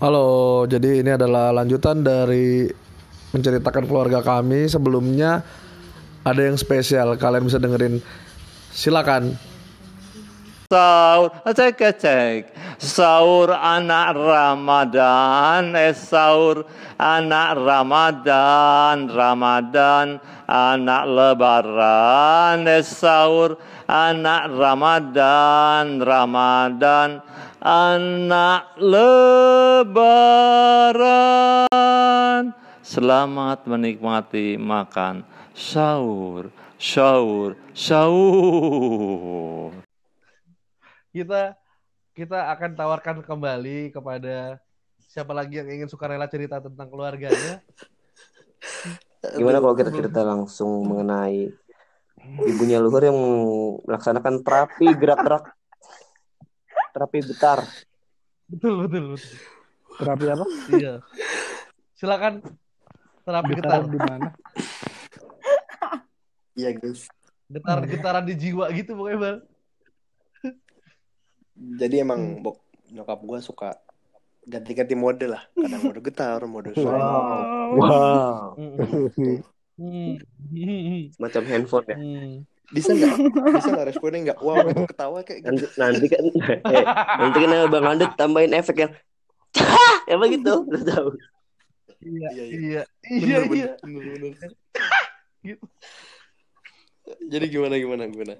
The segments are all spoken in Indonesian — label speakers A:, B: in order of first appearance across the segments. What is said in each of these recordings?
A: Halo, jadi ini adalah lanjutan dari menceritakan keluarga kami. Sebelumnya ada yang spesial, kalian bisa dengerin. Silakan.
B: Sahur, cek cek. Sahur anak Ramadan, eh sahur anak Ramadan, Ramadan anak Lebaran, eh sahur anak Ramadan, Ramadan anak Lebaran. Selamat menikmati makan sahur, sahur, sahur.
A: Kita kita akan tawarkan kembali kepada siapa lagi yang ingin sukarela cerita tentang keluarganya.
C: Gimana kalau kita cerita langsung mengenai ibunya luhur yang melaksanakan terapi gerak-gerak terapi getar.
A: Betul, betul, betul.
D: Terapi apa?
A: Iya. Silakan terapi
D: Getar
A: getar.
D: di mana?
E: Iya guys.
A: Getar-getaran di jiwa gitu pokoknya, Bang.
E: Jadi emang bok nyokap gue suka ganti-ganti mode lah. Kadang mode getar, mode suara.
C: Wow.
A: Mm, mm,
C: Macam handphone ya.
A: mm.
E: Bisa nggak? Bisa nggak responnya nggak? Wow, gitu, ketawa kayak gitu.
C: Nanti, nanti kan eh, nanti kan Bang Andut tambahin efek yang! Ya begitu, udah tahu.
A: Iya,
E: Iya, iya.
A: iya, iya,
E: Bener,
A: iya.
E: bener, bener, bener.
A: Gitu.
E: Jadi gimana gimana gimana?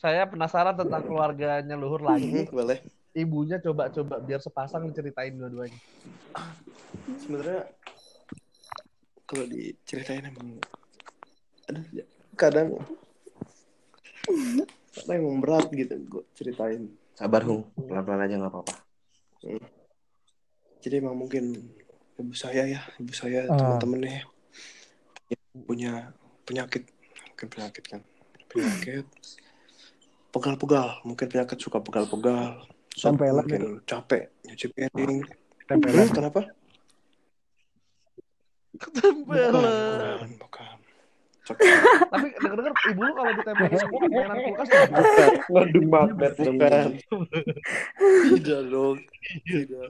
A: Saya penasaran tentang keluarganya Luhur lagi.
E: Boleh.
A: Ibunya coba-coba biar sepasang ceritain dua-duanya.
E: Sebenarnya kalau diceritain emang aduh ya, kadang kadang emang berat gitu gue ceritain.
C: Sabar Hung, pelan-pelan aja nggak apa-apa.
E: Jadi emang mungkin ibu saya ya, ibu saya
D: Ah.
E: teman-temannya punya penyakit, mungkin penyakit kan, penyakit pegal-pegal, mungkin penyakit suka pegal-pegal,
D: Tempelan
E: mungkin capek nyuci piring.
D: Tempelan.
E: Hmm, kenapa?
A: Ketempelan. Tapi denger-denger ibu lu kalau ditempelin semua mainan kulkas.
C: Waduh magnet
E: Bukan. Tidak dong. Tidak.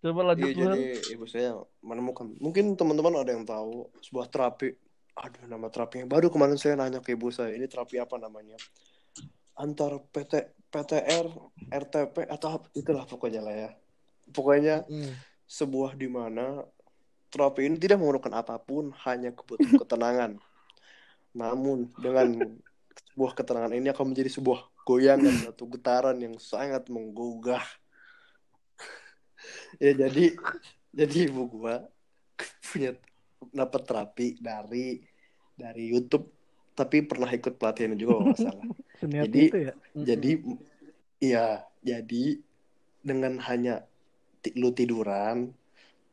A: Coba lanjut
E: Iya, jadi ibu saya menemukan. Mungkin teman-teman ada yang tahu sebuah terapi. Aduh, nama terapinya. Baru kemarin saya nanya ke ibu saya, ini terapi apa namanya? Antar PT, PTR, RTP, atau itulah pokoknya lah ya. Pokoknya
A: Hmm.
E: Sebuah di mana terapi ini tidak memerlukan apa pun, hanya kebutuhan ketenangan. Namun dengan sebuah ketenangan ini akan menjadi sebuah goyangan atau getaran yang sangat menggugah. ya jadi jadi ibu gua punya dapat terapi dari dari YouTube tapi pernah ikut pelatihan juga kalau nggak salah. Jadi-
D: itu ya.
E: Jadi iya, jadi dengan hanya lu tiduran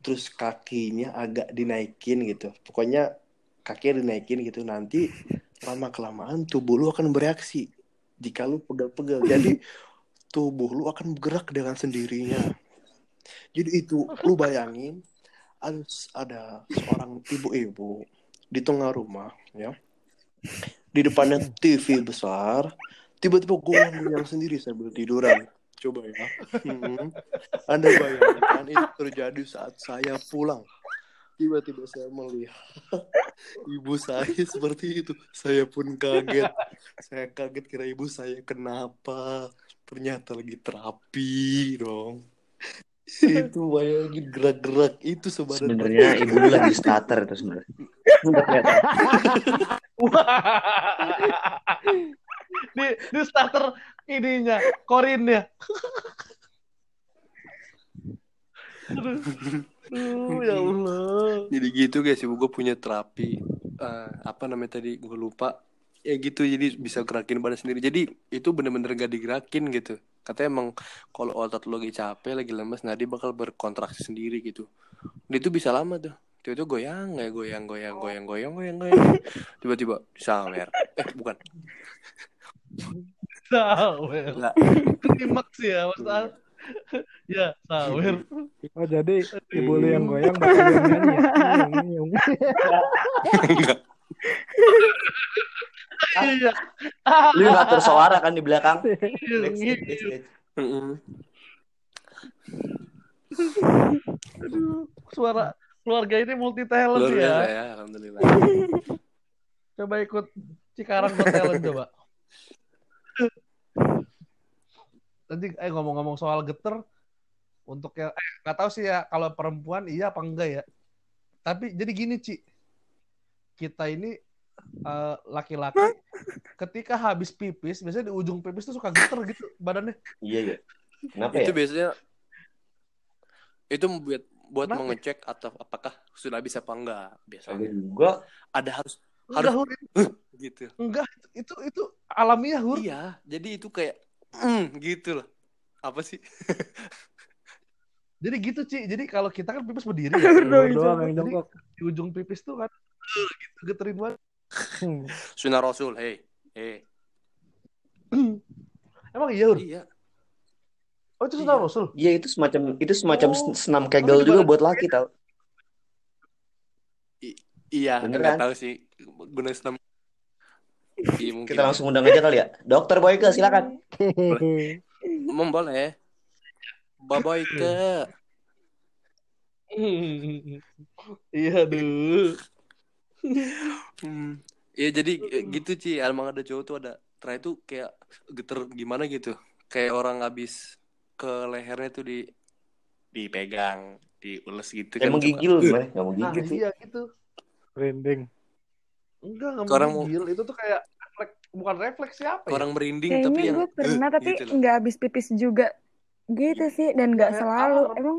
E: terus kakinya agak dinaikin gitu. Pokoknya kakinya dinaikin gitu nanti lama kelamaan tubuh lu akan bereaksi jika lu pegal-pegal. Jadi tubuh lu akan bergerak dengan sendirinya. Jadi itu lu bayangin ada ada seorang ibu-ibu di tengah rumah ya. Di depannya TV besar, tiba-tiba goyang-goyang sendiri sambil tiduran. Coba ya. Hmm. Anda bayangkan itu terjadi saat saya pulang. Tiba-tiba saya melihat ibu saya seperti itu. Saya pun kaget. Saya kaget kira ibu saya kenapa. Ternyata lagi terapi dong. Itu bayangin gerak-gerak itu sebenarnya.
C: Sebenarnya ibu lagi starter itu sebenarnya.
A: Di, di starter ininya, korinnya. Aduh. Aduh, ya Allah.
E: Jadi gitu guys, ibu gue punya terapi eh, apa namanya tadi gue lupa. Ya gitu, jadi bisa gerakin badan sendiri. Jadi itu bener-bener gak digerakin gitu. Katanya emang kalau otot lo lagi capek, lagi lemes, nadi bakal berkontraksi sendiri gitu. Dan itu bisa lama tuh. Tiba-tiba goyang, ya goyang, goyang, goyang, goyang, goyang, goyang. Tiba-tiba sawer. Eh bukan.
A: Sawer. Klimaks ya, Mas Al. Ya, sawer.
D: Oh jadi ibu lu yang goyang bakal nyanyi. ya?
A: Iya.
C: Lu ngatur suara kan di belakang.
A: Iya. Aduh, suara keluarga ini multi talent ya.
E: ya, alhamdulillah.
A: Coba ikut Cikarang Got Talent coba. Nanti eh ngomong-ngomong soal geter untuk yang eh nggak tahu sih ya kalau perempuan iya apa enggak ya. Tapi jadi gini Ci. Kita ini eh, laki-laki ketika habis pipis biasanya di ujung pipis tuh suka geter gitu badannya.
C: Iya, iya. Kenapa
E: itu
C: ya?
E: biasanya itu buat buat
A: Kenapa?
E: mengecek atau apakah sudah bisa apa enggak biasanya
C: juga.
E: ada harus
A: Enggak, Hur.
E: gitu
A: Enggak, itu itu alamiah, Hur.
E: iya jadi itu kayak mm, gitu loh apa sih
A: Jadi gitu, Ci. Jadi kalau kita kan pipis berdiri ya.
D: Doang
A: Jadi
D: yang jongkok.
A: di ujung pipis tuh kan eh, gitu geterin banget.
D: Hmm.
E: sunnah rasul hei hei
A: Emang iya, Hur?
E: iya
A: Oh, itu sunnah
E: Iya.
A: Rasul.
C: Iya itu semacam itu semacam
A: Oh.
C: senam kegel juga buat laki tau.
E: iya
C: Beneran?
E: nggak tahu sih guna senam iya mungkin
C: Kita langsung undang aja kali ya. Dokter Boyke silakan.
E: Emang boleh baboy ke
A: Iya, aduh.
E: Hmm. Ya jadi gitu Ci, emang ada cowok tuh ada terakhir tuh kayak geter gimana gitu. Kayak orang habis ke lehernya tuh di dipegang, diules gitu kan.
C: Emang
E: Suka-
C: gigil gimana? Gak mau gigil sih.
A: iya gitu.
D: Branding.
A: Enggak, enggak
E: mau-
A: menggigil. Itu tuh kayak bukan refleks siapa ya?
E: Orang merinding tapi yang
F: gue pernah tapi
E: gitu
F: nggak habis pipis juga gitu sih dan nggak selalu
A: alarm.
F: emang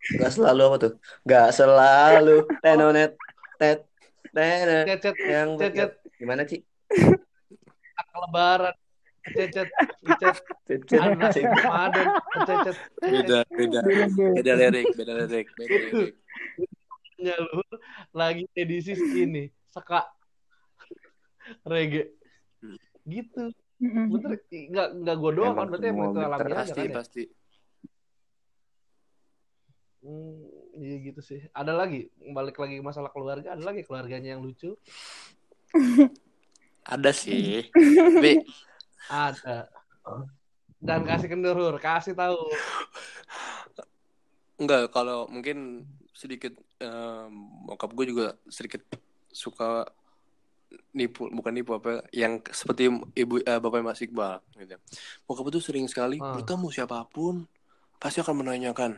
C: Gak selalu apa tuh? Gak selalu. Tenonet. Tet. Tenet.
A: Cecet,
C: Yang
A: cecet,
C: gimana sih?
A: lebaran. Cecet, cecet,
C: Cecet.
A: anak. Ramadan, cecet.
E: Beda, beda. Beda lirik, beda lirik, beda lirik.
A: Lagi edisi ini, seka reggae. Gitu. Bener, enggak enggak gua doang kan berarti emang itu alamiah aja
E: Pasti,
A: kan ya.
E: pasti.
A: Hmm, iya gitu sih. Ada lagi balik lagi masalah keluarga, ada lagi keluarganya yang lucu.
E: Ada sih. Tapi
A: Ada. Dan kasih kendur, Hur. kasih tahu.
E: enggak kalau mungkin sedikit em, bokap gue juga sedikit suka nipu bukan nipu apa yang seperti ibu eh, bapak Mas Iqbal gitu. Bokap itu sering sekali
A: Ah.
E: bertemu siapa pun pasti akan menanyakan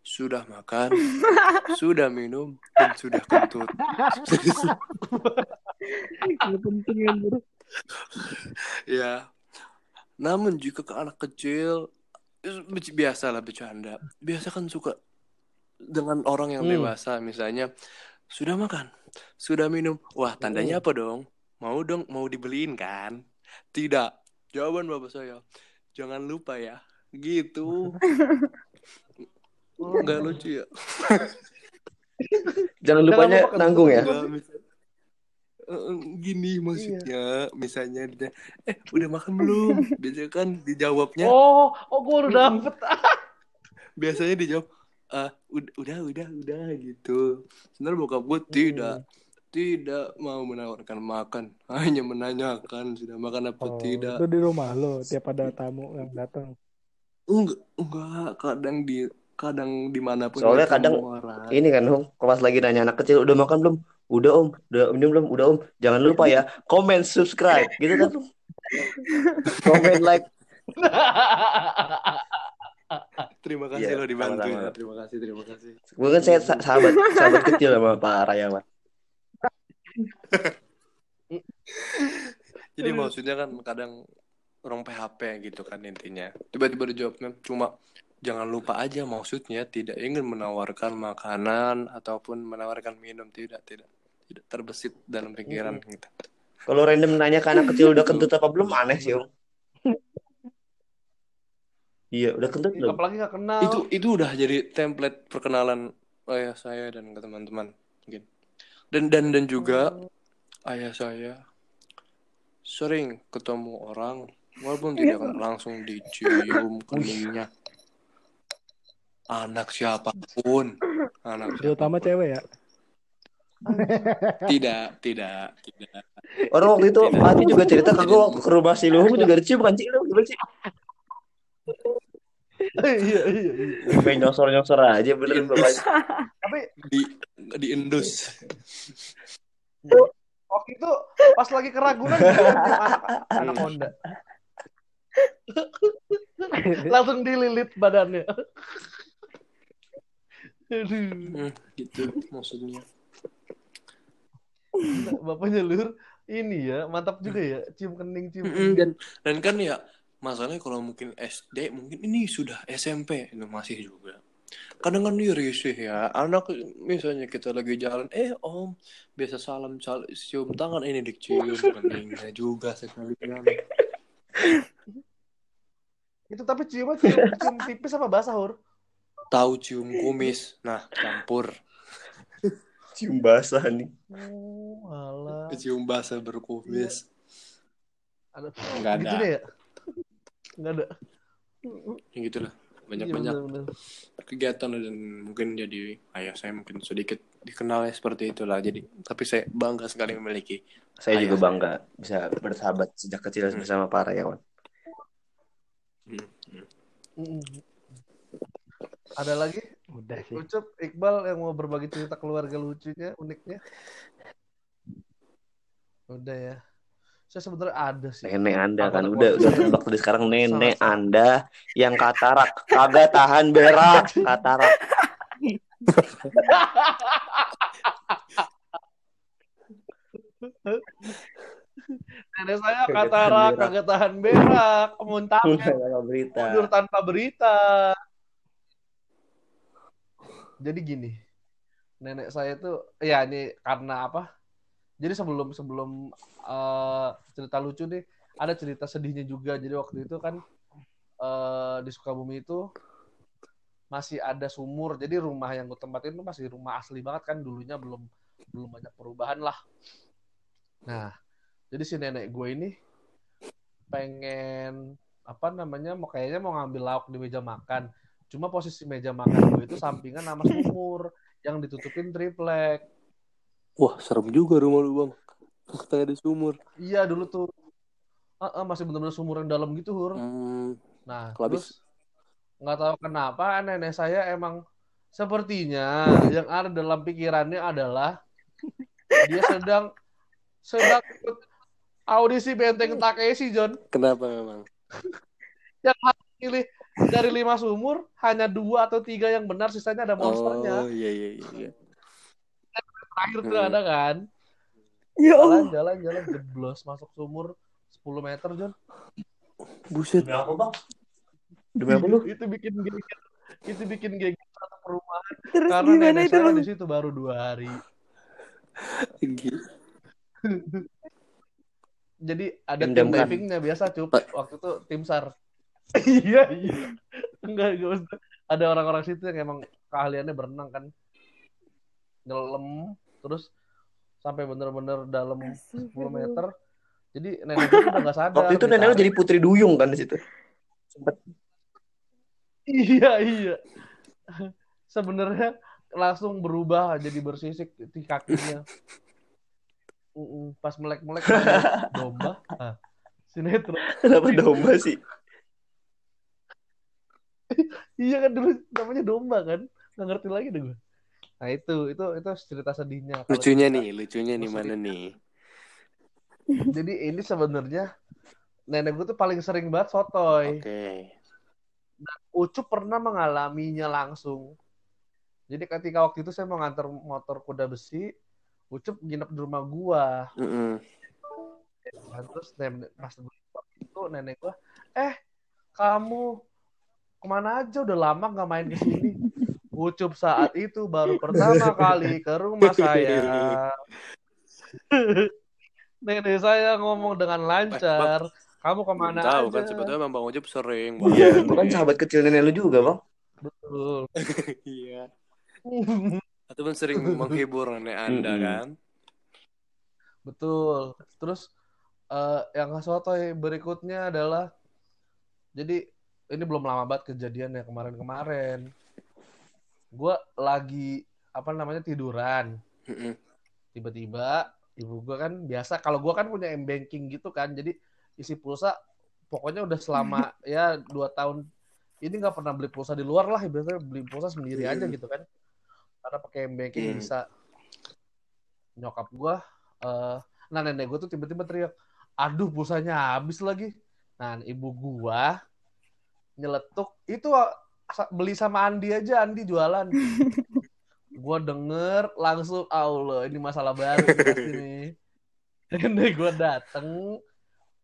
E: sudah makan, sudah minum, dan sudah kentut.
D: Penting
E: ya. Namun jika ke anak kecil biasalah bercanda. Biasa kan suka dengan orang yang
A: Hmm.
E: dewasa misalnya sudah makan, sudah minum. Wah, tandanya apa dong? Mau dong, mau dibeliin kan? Tidak. Jawaban bapak saya, jangan lupa ya. Gitu. Enggak lucu ya?
C: Jangan lupanya
A: lupa
C: nanggung ya.
E: Gini maksudnya, misalnya dia, eh udah makan belum? Biasanya kan dijawabnya,
A: Oh, oh gua udah dapet.
E: biasanya dijawab, ah udah, udah, udah, udah gitu. Sebenarnya bokap gue tidak, tidak mau menawarkan makan, hanya menanyakan sudah makan apa
D: Oh,
E: tidak.
D: itu di rumah lo tiap ada tamu yang datang.
E: Enggak, enggak, kadang di, kadang di
C: mana
E: pun Soalnya
C: kadang
E: orang.
C: Ini kan Hong, kalau pas lagi nanya anak kecil udah makan belum? Udah om, udah minum belum? Udah om. Jangan lupa ya, comment, subscribe, gitu kan? Comment, like.
E: Terima kasih
C: Iya,
E: lo dibantu
C: sama-sama.
E: Terima kasih, terima kasih.
C: Gue kan saya sa- sahabat sahabat kecil sama Pak Rayawan.
E: Jadi maksudnya kan kadang orang PHP gitu kan intinya. Tiba-tiba dijawabnya cuma jangan lupa aja maksudnya tidak ingin menawarkan makanan ataupun menawarkan minum tidak tidak tidak terbesit dalam pikiran gitu.
C: Kalau random nanya ke anak kecil udah kentut apa belum, aneh sih om. Iya, udah kentut belum?
A: Apalagi nggak kenal.
E: Itu itu udah jadi template perkenalan ayah saya dan ke teman-teman mungkin. Dan dan dan juga ayah saya sering ketemu orang walaupun tidak langsung dicium keningnya. Anak siapa pun, anak siapa pun.
D: Terutama cewek ya.
E: Tidak, tidak, tidak.
C: Orang waktu itu. Mati juga cerita ke gue waktu ke rumah si Luhung juga dicium kan Ci lu gimana sih?
A: iya iya iya.
C: Main nyosor-nyosor aja beneran bapaknya.
A: Tapi
E: Di di endus.
A: waktu itu pas lagi keragunan gitu anak anak Honda. Langsung dililit badannya. Aduh.
E: Hmm, gitu maksudnya.
A: Bapaknya lur ini ya mantap juga ya cium kening cium kening.
E: dan dan kan ya masalahnya kalau mungkin SD mungkin ini sudah SMP itu masih juga kadang kan dia risih ya anak misalnya kita lagi jalan eh om biasa salam cal- cium tangan ini dicium keningnya juga sekali kan
A: Itu tapi ciumnya cium, cium tipis apa basah hur?
E: tahu cium kumis nah campur
C: Cium basah nih.
A: Oh, alah.
E: cium basah berkumis
A: Ada
E: nggak
A: gitu
E: ada
A: deh ya? Nggak ada.
E: ya gitulah banyak
A: Iya,
E: banyak
A: bener-bener.
E: kegiatan dan mungkin jadi ayah saya mungkin sedikit dikenalnya seperti itulah jadi tapi saya bangga sekali memiliki
C: Saya
E: Ayah
C: juga
E: saya.
C: bangga bisa bersahabat sejak kecil
E: Hmm.
C: bersama para Yawan.
E: Hmm, hmm.
A: Mm. Ada lagi?
D: Udah sih.
A: Ucup, Iqbal yang mau berbagi cerita keluarga lucunya, uniknya? Udah ya. Saya sebenarnya ada sih.
C: Nenek Anda kan udah udah tebak dari sekarang nenek
A: Salah.
C: Anda yang katarak kagak tahan berak katarak.
A: Nenek saya katarak, kagak tahan berak, muntah,
C: berita.
A: mundur tanpa berita. Jadi gini, nenek saya tuh, ya ini karena apa? Jadi sebelum sebelum eh, cerita lucu nih, ada cerita sedihnya juga. Jadi waktu itu kan eh, di Sukabumi itu masih ada sumur. Jadi rumah yang gue tempatin itu masih rumah asli banget kan dulunya belum belum banyak perubahan lah. Nah, jadi si nenek gue ini pengen apa namanya mau kayaknya mau ngambil lauk di meja makan. Cuma posisi meja makan gue itu sampingan sama sumur yang ditutupin triplek.
E: Wah serem juga rumah lu bang. Tengah di sumur.
A: Iya dulu tuh. Ah, ah, masih bener-bener sumur yang dalam gitu hur.
E: hmm,
A: Nah,
E: Kalau habis-
A: terus nggak tahu kenapa nenek saya emang sepertinya yang ada dalam pikirannya adalah dia sedang sedang ikut audisi benteng Takeshi John.
E: Kenapa memang?
A: Yang harus pilih dari lima sumur hanya dua atau tiga yang benar sisanya ada monsternya.
E: Oh iya iya iya, iya.
A: Terakhir tuh
E: Hmm.
A: ada kan
F: Ya
A: jalan
F: Allah.
A: jalan jalan jeblos masuk sumur 10 meter John
E: buset
C: Demi apa bang? Demi apa lu?
A: itu bikin geger itu bikin geger satu perumahan
F: Terus
A: karena
F: gimana
A: nenek
F: itu
A: saya
F: bang?
A: di situ baru dua hari jadi ada tim divingnya biasa cup waktu itu tim sar iya iya enggak enggak usah. ada orang-orang situ yang emang keahliannya berenang kan nyelam terus sampai bener-bener dalam 10 meter jadi nenek itu udah nggak sadar
C: Waktu itu nenek lu
A: ditarik.
C: jadi putri duyung kan di situ. Sempet.
A: Iya iya. Sebenarnya langsung berubah jadi bersisik di kakinya. Pas melek-melek domba? Ah, sinetron.
C: Kenapa domba sih?
A: iya kan dulu namanya domba kan? Nggak ngerti lagi deh gue nah itu itu itu cerita sedihnya
E: lucunya
A: cerita-
E: nih lucunya nih mana nih.
A: Jadi ini sebenarnya nenek gue tuh paling sering banget sotoy.
E: Oke.
A: Ucup pernah mengalaminya langsung. Jadi ketika waktu itu saya mau nganter motor kuda besi Ucup nginep di rumah gua.
E: Mm-mm.
A: Nah, terus nenek, pas itu nenek gua eh kamu ke mana aja? Udah lama nggak main ke sini Ucup saat itu baru pertama kali ke rumah saya. Nenek saya ngomong dengan lancar kamu ke mana
E: tahu
A: aja?
E: kan sebetulnya memang bang Ojek sering
C: Iya, kan sahabat kecil nenek lu juga bang.
A: betul.
E: Iya. Atau kan sering menghibur nenek anda
C: Mm-mm.
E: kan?
A: Betul. Terus eh, yang sotoy berikutnya adalah jadi ini belum lama banget kejadian ya kemarin-kemarin gue lagi apa namanya tiduran. Tiba-tiba ibu gue kan biasa kalau gue kan punya m banking gitu kan jadi isi pulsa pokoknya udah selama ya dua tahun ini nggak pernah beli pulsa di luar lah biasanya beli pulsa sendiri aja gitu kan. Karena pakai m banking
C: Hmm.
A: bisa. Nyokap gue eh nah nenek gue tuh tiba-tiba teriak aduh pulsanya habis lagi. Nah ibu gue nyeletuk itu beli sama Andi aja Andi jualan. Gue denger langsung Allah ini masalah baru pasti nih. Nenek gue dateng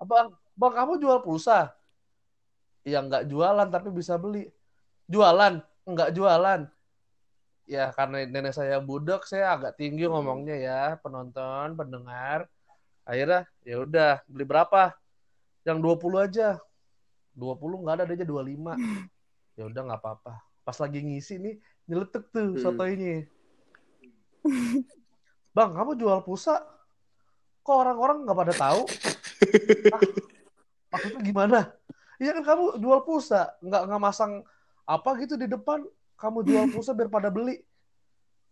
A: apa bang kamu jual pulsa? Ya nggak jualan tapi bisa beli. Jualan? Nggak jualan. Ya karena nenek saya budak saya agak tinggi ngomongnya ya penonton pendengar. Akhirnya ya udah beli berapa? Yang 20 aja. 20 nggak ada ada aja 25 ya udah nggak apa-apa. Pas lagi ngisi nih nyeletuk tuh
G: Hmm.
A: sotoinya. Bang kamu jual pulsa? Kok orang-orang nggak pada tahu? Hah? maksudnya gimana? Iya kan kamu jual pulsa. Nggak nggak masang apa gitu di depan. Kamu jual pulsa biar pada beli.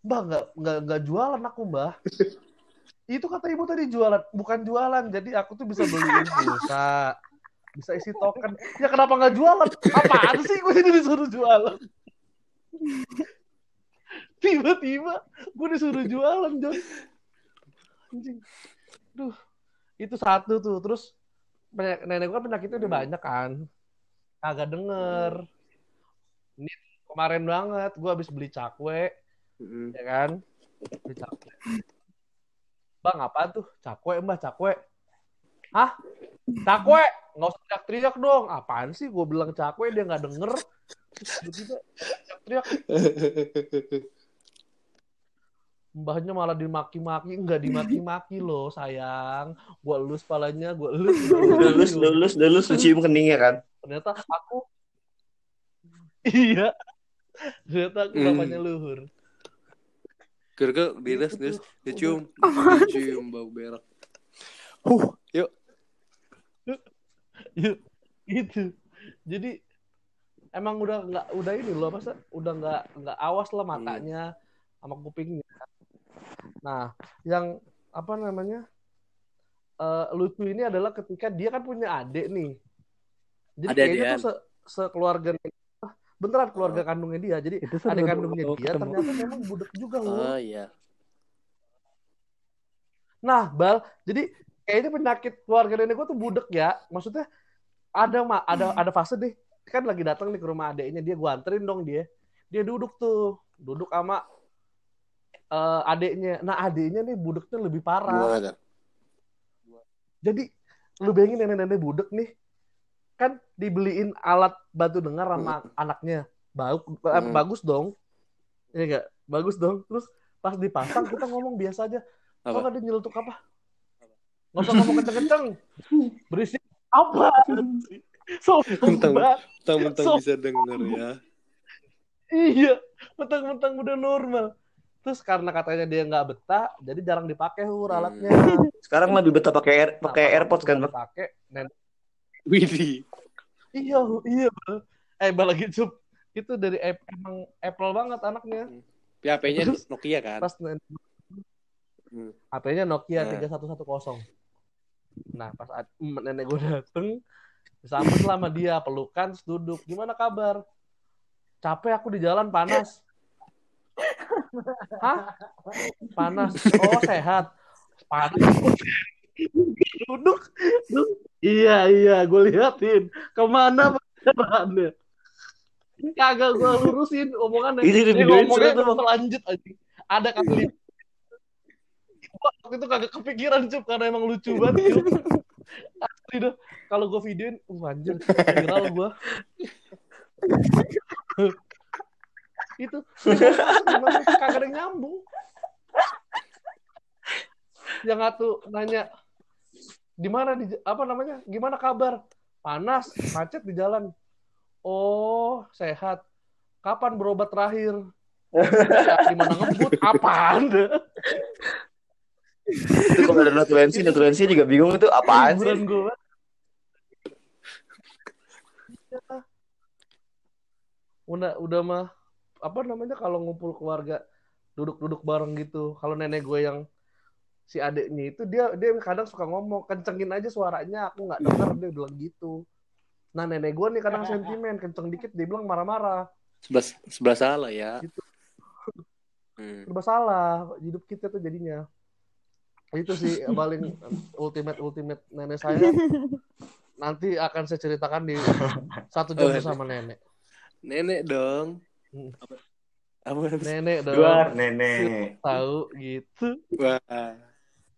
A: Mbah nggak nggak nggak jualan aku mbah. Itu kata ibu tadi jualan. Bukan jualan. Jadi aku tuh bisa beliin pulsa bisa isi token. Ya kenapa nggak jualan? Apaan sih gue ini disuruh jualan? Tiba-tiba gue disuruh jualan John anjing. Duh. Itu satu tuh. Terus nenek gue kan penyakitnya udah banyak kan. Kagak denger. Ini kemarin banget gue habis beli cakwe
G: Mm-mm.
A: ya kan? Beli cakwe. Bang apa tuh? Cakwe mbah cakwe hah? Cakwe? Nggak usah teriak-teriak dong. Apaan sih? Gue bilang cakwe dia nggak denger. Terus tiba-tiba teriak mbahnya malah dimaki-maki. Nggak dimaki-maki loh sayang. Gue elus palanya gue elus
C: lulus lulus lulus. lu cium keningnya kan?
A: Ternyata aku iya. Ternyata aku
G: Hmm.
A: bapaknya luhur.
G: Kira-kira diles
A: Itu
G: diles
A: tuh,
G: dicium dicium bau berak. Huh yuk
A: Gitu. Jadi emang udah nggak udah ini loh masa udah nggak nggak awas lah matanya sama kupingnya. Nah yang apa namanya eh, lucu ini adalah ketika dia kan punya adik nih. Jadi
G: Ada
A: kayaknya tuh se sekeluarga beneran keluarga kandungnya dia. Jadi
D: Itu
A: adik kandungnya dia
D: ketemu.
A: ternyata memang budek juga loh.
G: Oh iya.
A: Nah, Bal, jadi kayaknya penyakit keluarga nenek gue tuh budek ya. Maksudnya ada ma ada ada fase deh. Kan lagi datang nih ke rumah adeknya dia gue anterin dong dia. Dia duduk tuh, duduk sama eh, adeknya. Nah, adeknya nih budeknya lebih parah.
G: gimana
A: Jadi lu bayangin nenek-nenek budek nih kan dibeliin alat bantu dengar sama anaknya. Bau, eh,
G: Hmm.
A: bagus dong. Iya enggak? Bagus dong. Terus pas dipasang kita ngomong biasa aja. Kok ada nyeletuk apa? Nggak usah ngomong kenceng-kenceng. Berisik. Apa? Sombong
G: Mentang-
A: banget.
G: mentang-mentang
A: So-
G: bisa denger ya
A: Iya. Mentang-mentang udah normal. Terus karena katanya dia nggak betah, jadi jarang dipakai hur
G: Hmm.
A: alatnya.
C: sekarang lebih betah pakai air pakai
A: Nah,
C: airpods kan
A: Pakai. nenek-
G: Widih
A: Iya, iya. Bal. Eh, bal lagi cup. Itu dari Ap- emang Apple banget anaknya.
G: HP-nya
A: Terus-
G: Nokia kan
A: Pas nenek
G: Hmm.
A: HP-nya Nokia
G: Nah.
A: 3110. Nah, pas mm, nenek gue dateng, disambut sama dia, pelukan, terus duduk. Gimana kabar? Capek aku di jalan panas. Hah? Panas. Oh, sehat. Panas. duduk. duduk. Iya, iya, gue liatin. Ke mana perjalanannya? Kagak gue lurusin omongannya.
C: Ini videoin
A: ngomongnya
C: Bang.
A: lanjut aja. Ada kali Gua waktu itu kagak kepikiran cup karena emang lucu banget. Asli dah. Kalau gue videoin, uh anjir, viral gue. itu kagak ada nyambung. Yang satu nanya di mana di apa namanya? Gimana kabar? Panas, macet di jalan. Oh, sehat. Kapan berobat terakhir? Ya, gimana ngebut? Apaan deh?
C: Itu kalau ada notulensi notulensi juga bingung itu apaan sih
A: gue. Udah udah mah apa namanya kalau ngumpul keluarga duduk-duduk bareng gitu. Kalau nenek gue yang si adeknya itu dia dia kadang suka ngomong kencengin aja suaranya aku nggak denger dia bilang gitu nah nenek gue nih kadang sentimen kenceng dikit dia bilang marah-marah
G: Sebelah, sebelah salah ya.
A: Gitu.
G: Hmm.
A: serba salah hidup kita tuh jadinya itu sih paling ultimate ultimate nenek saya nanti akan saya ceritakan di satu jam
G: Oh,
A: bersama nenek
G: Nenek dong.
A: Hmm.
G: Apa? Apa?
A: nenek dong
C: Luar nenek.
A: tahu gitu
G: Wah.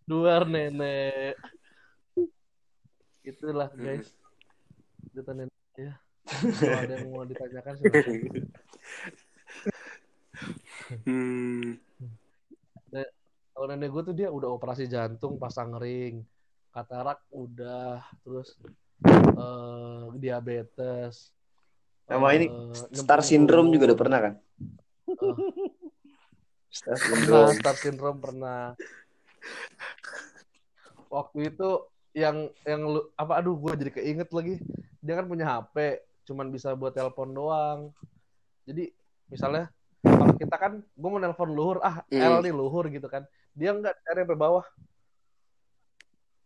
A: luar nenek itulah guys cerita nenek ya kalau ada yang mau ditanyakan
G: Hmm.
A: Kalau nenek gue tuh dia udah operasi jantung pasang ring katarak udah terus eh, diabetes
C: Sama ini
A: eh,
C: Star syndrome juga udah pernah kan?
A: Eh,
C: Star syndrome.
A: star syndrome pernah waktu itu yang yang lu apa aduh gue jadi keinget lagi dia kan punya HP cuman bisa buat telepon doang jadi misalnya kalau kita kan gue mau nelpon luhur ah
G: Hmm.
A: L nih luhur gitu kan dia nggak cari sampai bawah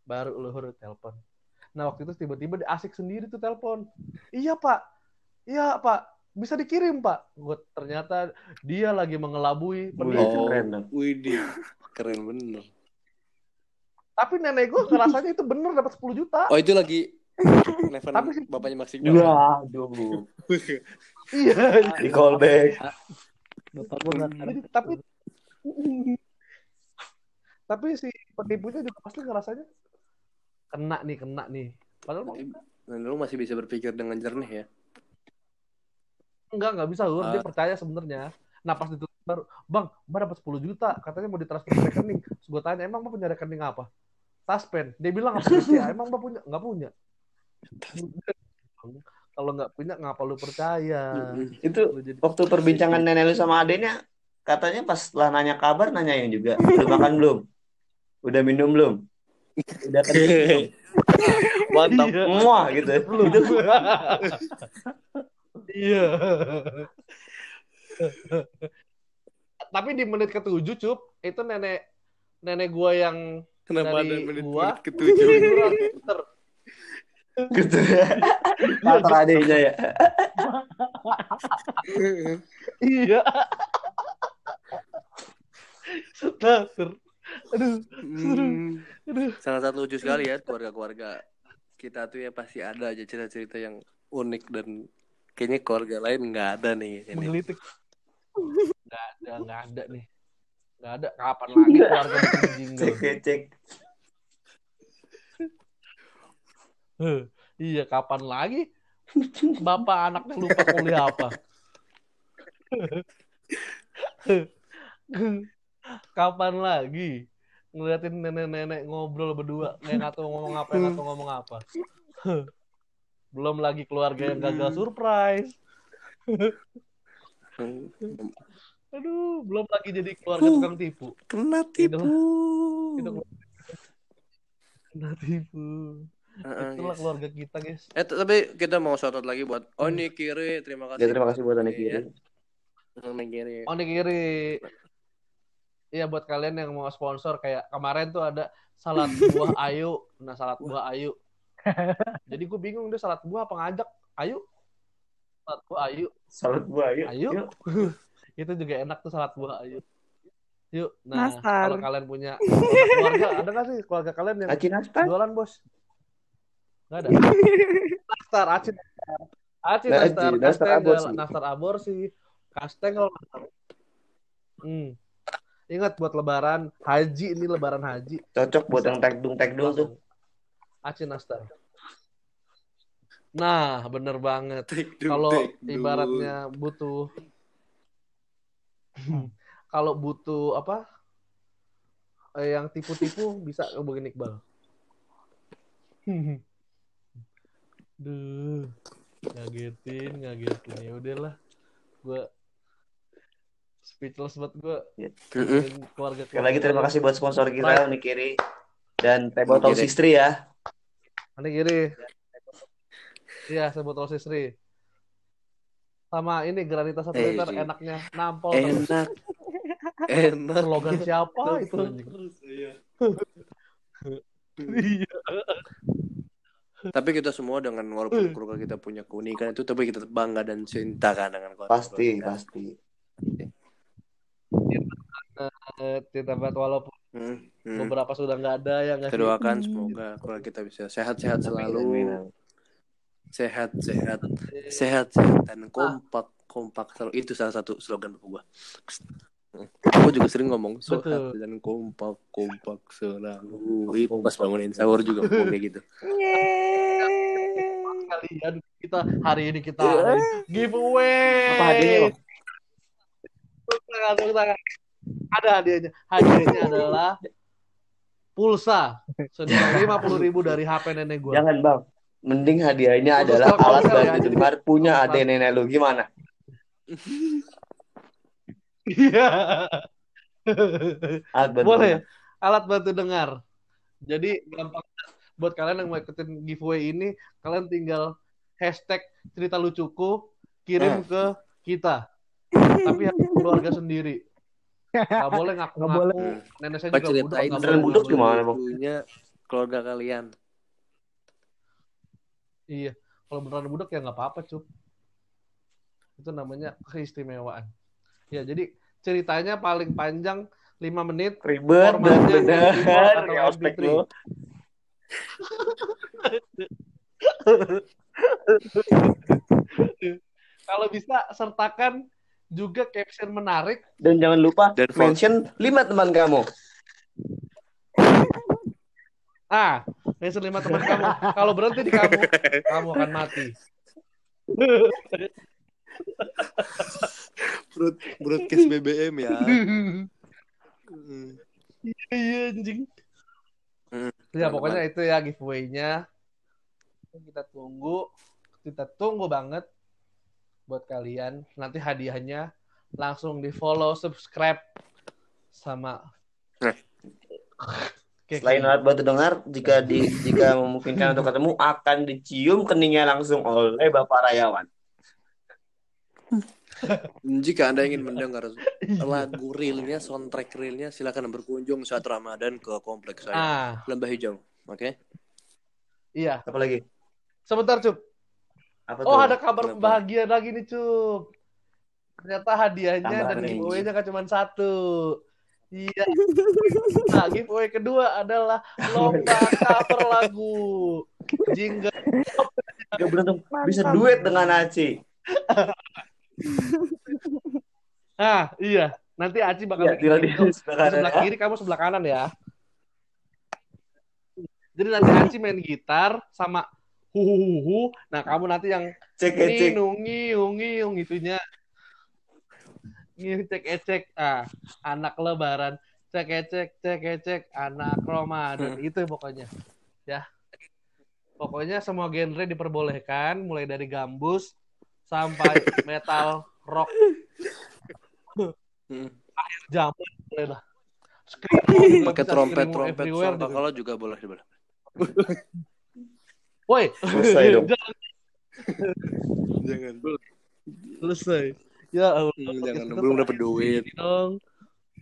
A: baru luhur telepon nah waktu itu tiba-tiba dia asik sendiri tuh telepon iya pak iya pak bisa dikirim pak gue ternyata dia lagi mengelabui penipu
G: Oh,
C: keren.
G: Widih. Keren bener.
A: Tapi nenek gue ngerasanya itu bener dapat 10 juta.
G: Oh itu lagi Neven
A: Tapi sih-
G: bapaknya Maxi
C: Waduh.
A: Iya.
C: Di callback.
D: Bapak
A: Jadi, tapi tapi si penipunya juga pasti ngerasanya kena nih, kena nih. Padahal
G: Dan lu masih bisa berpikir dengan jernih ya.
A: enggak, enggak bisa Lur. Dia
G: Ah.
A: percaya sebenarnya. Nah pas ditutup baru, Bang, Mbak dapat 10 juta. Katanya mau ditransfer ke rekening. Terus gue tanya, emang Mbak punya rekening apa? Taspen. Dia bilang apa sih? Emang Mbak punya? Enggak punya. Kalau nggak punya, ngapa lu percaya?
C: Itu
A: Lu jadi
C: waktu perbincangan nenek lu sama adenya katanya pas lah nanya kabar nanyain juga. Udah makan belum? Udah minum belum? Udah kencing belum?
G: Mantap.
A: Iya.
C: Muah gitu. Gitu.
A: Iya. Tapi di menit ketujuh, Cup, itu nenek nenek gua yang
G: Kenapa
A: Dari
G: ada menit,
A: gua,
G: menit ketujuh?
A: Twitter.
C: Gitu. Kata adenya ya.
A: Iya. Starter. Aduh,
G: Hmm.
A: aduh.
G: Sangat-sangat lucu sekali ya keluarga-keluarga kita tuh ya pasti ada aja cerita-cerita yang unik dan kayaknya keluarga lain nggak ada nih ini.
A: Menggelitik. Nggak ada, nggak ada nih. Nggak ada. Kapan lagi keluarga bikin jingle?
C: Cek cek.
A: Heh, Iya, kapan lagi? Bapak anaknya lupa kuliah apa? kapan lagi ngeliatin nenek-nenek ngobrol berdua kayak nggak tahu ngomong apa nggak tahu ngomong apa belum lagi keluarga yang gagal surprise aduh belum lagi jadi keluarga tukang tipu
G: Kena tipu.
A: itu kena tipu
G: Heeh,
A: itulah
G: guys.
A: keluarga kita guys
G: Eh tapi kita mau shout out lagi buat Oni Kiri, terima kasih.
C: Ya terima kasih buat
G: Iya.
C: kiri.
G: Oni Kiri.
A: Ini kiri. Iya buat kalian yang mau sponsor kayak kemarin tuh ada salad buah ayu. Nah salad buah ayu. Jadi gue bingung dia salad buah apa ngajak ayu. Salad buah ayu.
C: Salut buah.
A: Ayo.
C: Yuk.
A: Itu juga enak tuh salad buah ayu. Yuk. Nah
F: Nastar.
A: kalau kalian punya keluarga ada nggak sih keluarga kalian yang
C: Aci nastar.
A: jualan bos? Nggak ada. Nastar, acin. Acin,
C: Nah,
A: nastar,
C: Aci, nastar
A: kastengel,
C: aborsi.
A: nastar aborsi, kastengel. Hmm. Ingat buat lebaran haji ini lebaran haji.
C: Cocok buat yang tekdung tekdung tuh.
A: Acin nastar. Nah, bener banget. Kalau ibaratnya butuh kalau butuh apa? eh, yang tipu-tipu bisa hubungin Iqbal. Duh, ngagetin, ngagetin. Ya udahlah, gue speechless buat gue.
G: Mm-mm.
A: keluarga
C: Sekali lagi terima kasih buat sponsor kita Uni Kiri dan Teh Botol. Sistri ya.
A: Ini kiri. Iya, saya botol sisri. Sama ini granita satu
G: Eh,
A: liter
G: sih.
A: enaknya nampol.
G: Enak. Enak.
A: Slogan siapa itu?
G: Terus, iya.
A: Iya.
E: Tapi kita semua dengan walaupun keluarga kita punya keunikan itu, tapi kita tetap bangga dan cinta kan dengan keluarga.
C: Pasti,
E: kita.
C: pasti.
A: Eh, Kita buat walaupun
E: Hmm, hmm.
A: beberapa sudah nggak ada yang nggak
E: Kita
A: sih?
E: doakan semoga keluarga kita bisa sehat-sehat selalu, sehat-sehat, sehat-sehat dan kompak, kompak selalu. Itu salah satu slogan bapak gua. Gue juga sering ngomong sehat
A: Betul.
E: dan kompak, kompak selalu. Itu pas bangunin sahur juga ngomong kayak gitu.
A: Kalian kita hari ini kita ada giveaway.
C: Apa hadiahnya, Bang?
A: Tepuk tangan, tepuk tangan. Ada hadiahnya. Hadiahnya adalah pulsa senilai lima puluh ribu dari HP nenek gue.
C: Jangan bang. Mending hadiahnya
A: Khusus
C: adalah alat
A: ya,
C: bantu
A: jadi-
C: dengar punya adek nenek lu gimana?
A: Iya.
C: Alat bantu
A: Boleh.
C: dengar.
A: Alat bantu dengar. Jadi gampang buat kalian yang mau ikutin giveaway ini, kalian tinggal hashtag cerita lucuku kirim
C: Eh.
A: ke kita. Tapi harus keluarga sendiri. Gak boleh
D: Nggak
A: ngaku-ngaku.
D: boleh.
A: Nenek saya
E: Pak
A: juga
E: ceritain
A: nggak
C: beneran
A: boleh,
C: budak
A: nggak
C: gimana. Bang?
E: Keluarga kalian.
A: Iya. Kalau beneran budak ya nggak apa-apa, cup. Itu namanya keistimewaan. Ya, jadi ceritanya paling panjang 5 menit.
C: Ribet bener
A: MP4 atau
C: bener ya ospek
A: MP3.
C: lu.
A: Kalau bisa sertakan juga caption menarik.
C: Dan jangan lupa
E: Dan
C: mention lima teman kamu.
A: Ah, mention lima teman kamu. Kalau berhenti di kamu, kamu akan mati.
E: Broad, broadcast BBM ya. Hmm.
A: Iya anjing.
E: Hmm.
A: Ya pokoknya itu ya giveaway-nya. Kita tunggu, kita tunggu banget buat kalian. Nanti hadiahnya langsung di follow, subscribe sama.
E: Nah.
A: Oke,
C: Selain alat bantu dengar, jika di jika memungkinkan untuk ketemu akan dicium keningnya langsung oleh Bapak Rayawan.
E: Jika Anda ingin mendengar lagu realnya, soundtrack realnya, silakan berkunjung saat Ramadan ke kompleks saya.
A: Ah,
E: Lembah Hijau. Oke.
A: iya.
C: Apa lagi?
A: Sebentar, Cup.
C: Apa
A: Oh,
C: tuh?
A: ada kabar
E: Kenapa?
A: bahagia lagi nih, Cup. Ternyata hadiahnya
C: Tambahan
A: dan
C: nih.
A: giveaway-nya kan cuma satu. Iya. Nah, giveaway kedua adalah lomba cover lagu. Jingle.
C: Gak beruntung bisa duet dengan Aci.
A: Ah, iya. Nanti Aci bakal
C: Ya,
A: bikin
C: sebelah
A: kiri, kamu sebelah kanan ya. Jadi nanti Aci main gitar sama huhuhuhu. Nah, kamu nanti yang
C: Cek cek.
A: ngiung ngiung ngiung itunya. Cek ecek. Ah, anak lebaran. Cek ecek cek ecek anak Ramadan. Itu pokoknya. Ya. Pokoknya semua genre diperbolehkan mulai dari gambus sampai metal rock
E: Hmm.
A: zaman boleh lah.
E: Pakai trompet trompet
A: everywhere
E: suara
A: juga.
E: kalau juga boleh boleh.
A: Woi,
C: Selesai dong.
A: jangan
E: Jangan.
A: selesai. Ya Allah,
E: Hmm, jangan
A: kita
E: belum
A: terakhir
E: dapat duit.
A: dong.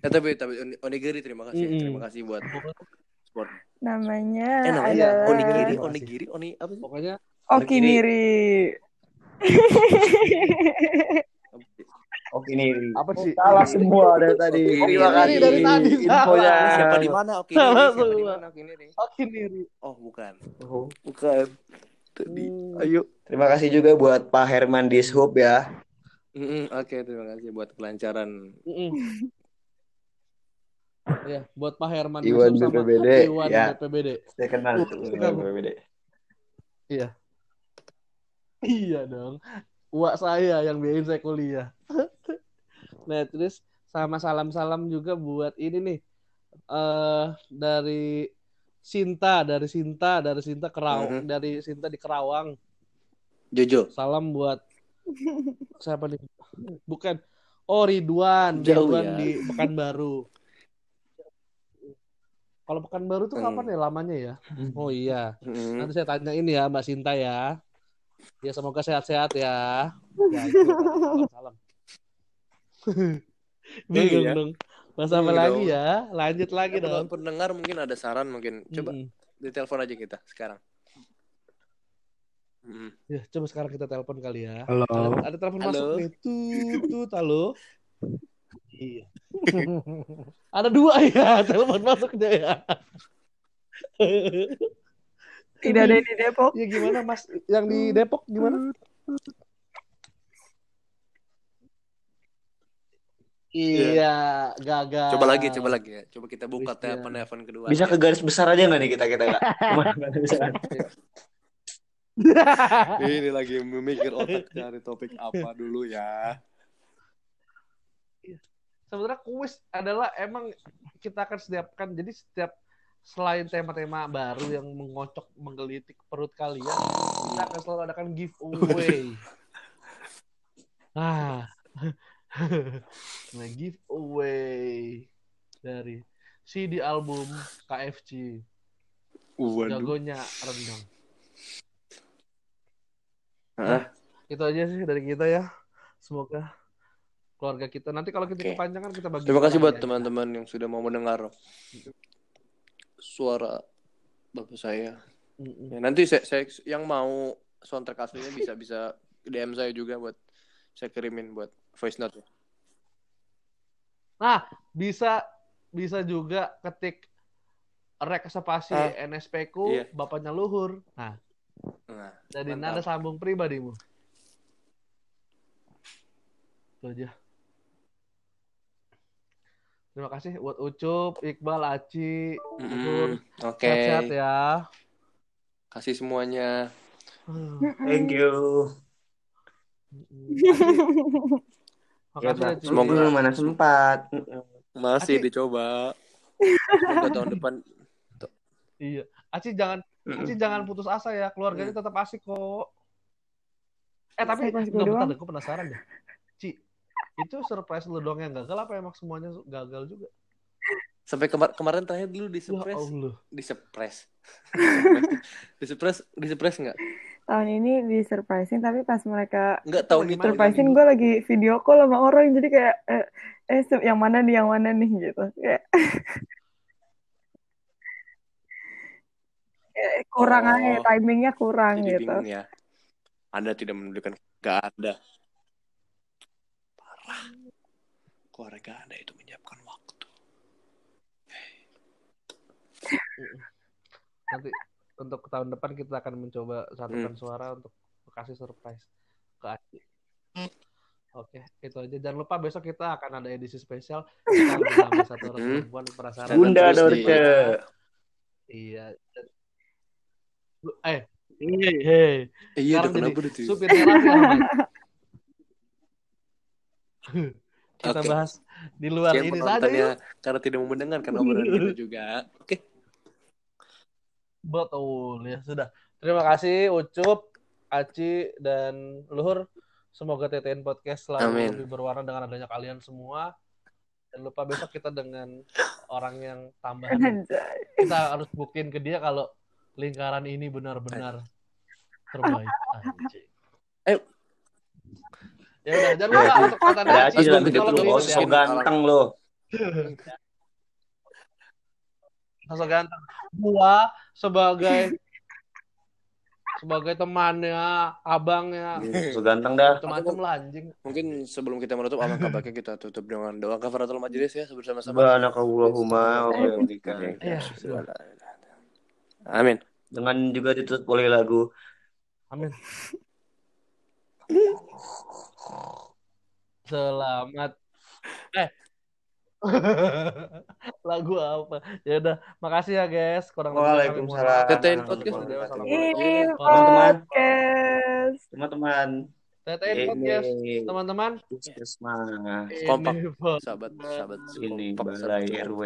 E: Eh tapi tapi Oni- onigiri terima kasih.
A: Mm-mm.
E: Terima kasih buat support.
F: Namanya
E: Eh namanya
F: adalah
E: onigiri, onigiri, oni apa sih?
A: Pokoknya
F: Okiniri.
C: Oke ini.
A: apa sih?
C: Salah semua dari tadi. Terima
E: ini
C: kasih
A: dari tadi
C: infonya.
E: Siapa di mana? Oke,
A: Salah
E: siapa di
A: semua.
E: mana? Oke, ini.
A: Okiniri.
E: Oh, bukan.
C: Oh.
E: Bukan. Tadi.
A: Hmm.
E: Ayo.
C: Terima kasih juga buat Pak Herman Dishub ya.
E: Oke, terima kasih buat kelancaran.
A: Ya, buat Pak Herman
C: Iwan
A: sama
C: BPBD,
A: Iwan
C: ya.
A: BPBD.
C: Saya kenal tuh
A: kita-
C: BPBD.
A: Iya dong. Uak saya yang biayain saya kuliah. nah, terus sama salam-salam juga buat ini nih. eh dari Sinta, dari Sinta, dari Sinta Kerawang,
E: Mhm.
A: dari Sinta di Kerawang.
E: Jojo.
A: Salam buat siapa nih? Bukan. Oh, Ridwan,
E: Jauh
A: Ridwan
E: ya.
A: di Pekanbaru. Kalau Pekanbaru tuh
E: Hmm.
A: kapan ya lamanya ya? Oh iya.
E: Mm-mm.
A: Nanti saya tanyain ya Mbak Sinta ya. Ya semoga sehat-sehat ya. Ya itu salam. Bingung dong. Bahas apa lagi
E: dong.
A: ya? Lanjut lagi
E: Ya,
A: dong.
E: pendengar mungkin ada saran mungkin. Coba
A: Mm-mm.
E: ditelepon aja kita sekarang. Mm.
A: Ya, coba sekarang kita telepon kali ya.
D: Halo.
A: Ada, ada telepon
E: Halo.
A: masuk nih. Tut, tut, halo. Iya. ada dua ya telepon masuknya ya.
F: Tidak ada yang di Depok.
A: Ya gimana Mas? Yang di Depok gimana? Iya, gagal.
E: Coba lagi, coba lagi ya. Coba kita buka telepon telepon kedua.
C: Bisa ke garis besar aja nggak nih kita kita.
E: Ini lagi memikir otak cari topik apa dulu ya.
A: Sebenarnya kuis adalah emang kita akan sediakan. Jadi setiap selain tema-tema baru yang mengocok menggelitik perut kalian, kita akan selalu adakan giveaway. Ah, nah giveaway dari CD album KFC
E: Waduh.
A: jagonya rendang.
C: Hah?
A: Itu aja sih dari kita ya. Semoga keluarga kita nanti kalau kita
C: Oke.
A: kepanjangan kita bagi.
E: Terima kasih buat
A: aja.
E: teman-teman yang sudah mau mendengar suara bapak saya. Ya, nanti saya, saya yang mau soundtrack aslinya bisa bisa DM saya juga buat saya kirimin buat voice note.
A: Nah, bisa bisa juga ketik rek spasi
E: Ah,
A: NSP ku
E: iya.
A: bapaknya luhur. Nah,
E: Nah,
A: jadi nada sambung pribadimu. Itu aja. Terima kasih buat Ucup, Iqbal, Aci,
E: mm, oke.
A: Sehat-sehat ya.
E: Kasih semuanya.
C: Thank you. Ya,
A: Makasih ya.
E: Semoga-
C: Hmm, mana sempat.
E: Masih
A: Aci.
E: dicoba. Semoga tahun depan
A: Iya. Aci jangan. Aci jangan putus asa ya. Keluarganya tetap asik kok. Eh tapi enggak bentar gue penasaran deh. Itu surprise lu doang yang gagal apa emang semuanya gagal juga?
E: sampai kemar- kemarin terakhir dulu di
A: Ya
E: surprise,
A: Allah.
E: di surprise. di surprise, di surprise enggak?
F: Tahun ini di surprisein tapi pas mereka
E: Enggak tahun
A: main
F: surprisein gue lagi video call sama orang jadi kayak eh, eh yang mana nih yang mana nih gitu kayak kurang
E: Oh.
F: aja timingnya kurang
E: Jadi
F: gitu
E: bingung ya. Anda tidak menunjukkan enggak ada. Parah. Keluarga Anda itu menyiapkan waktu.
A: Nanti untuk tahun depan kita akan mencoba satukan suara untuk kasih surprise ke Aci. Oke, itu aja. Jangan lupa besok kita akan ada edisi spesial. Kita bersama satu orang
E: Hmm.
A: perempuan penasaran.
E: Dan
C: Bunda Dorce.
A: Iya. Eh, hei.
E: Eh, iya, udah kenapa tuh?
A: supirnya. Kita
E: Oke.
A: bahas di luar
E: Sekian
A: ini saja yuk.
E: karena tidak mau mendengarkan obrolan kita juga. Oke.
A: Betul ya sudah. Terima kasih Ucup, Aci dan Luhur. Semoga TTN Podcast selalu
E: Amin.
A: lebih berwarna dengan adanya kalian semua. Dan lupa besok kita dengan orang yang tambahan. Kita harus buktiin ke dia kalau lingkaran ini benar-benar terbaik. Anjing. Ya udah, jangan lupa untuk kata
C: Ya, lu, so ganteng lo.
A: sosok ganteng gua sebagai sebagai temannya abangnya
C: So ganteng dah.
A: macam-macam lah anjing
E: Mungkin sebelum kita menutup alangkah baiknya kita tutup dengan doa kafaratul majelis ya bersama-sama.
C: Subhanakallahumma wa bihamdika.
A: Iya,
E: Amin.
C: Dengan juga ditutup oleh lagu
A: amin selamat eh lagu apa ya udah makasih ya guys kurang
C: Waalaikumsalam.
A: maaf.
E: TTN Podcast.
C: Teman-teman.
F: podcast.
C: Teman-teman.
A: TTN podcast teman-teman
C: puskesmas.
E: Kompak. Sahabat, sahabat
C: Ini balai. RW.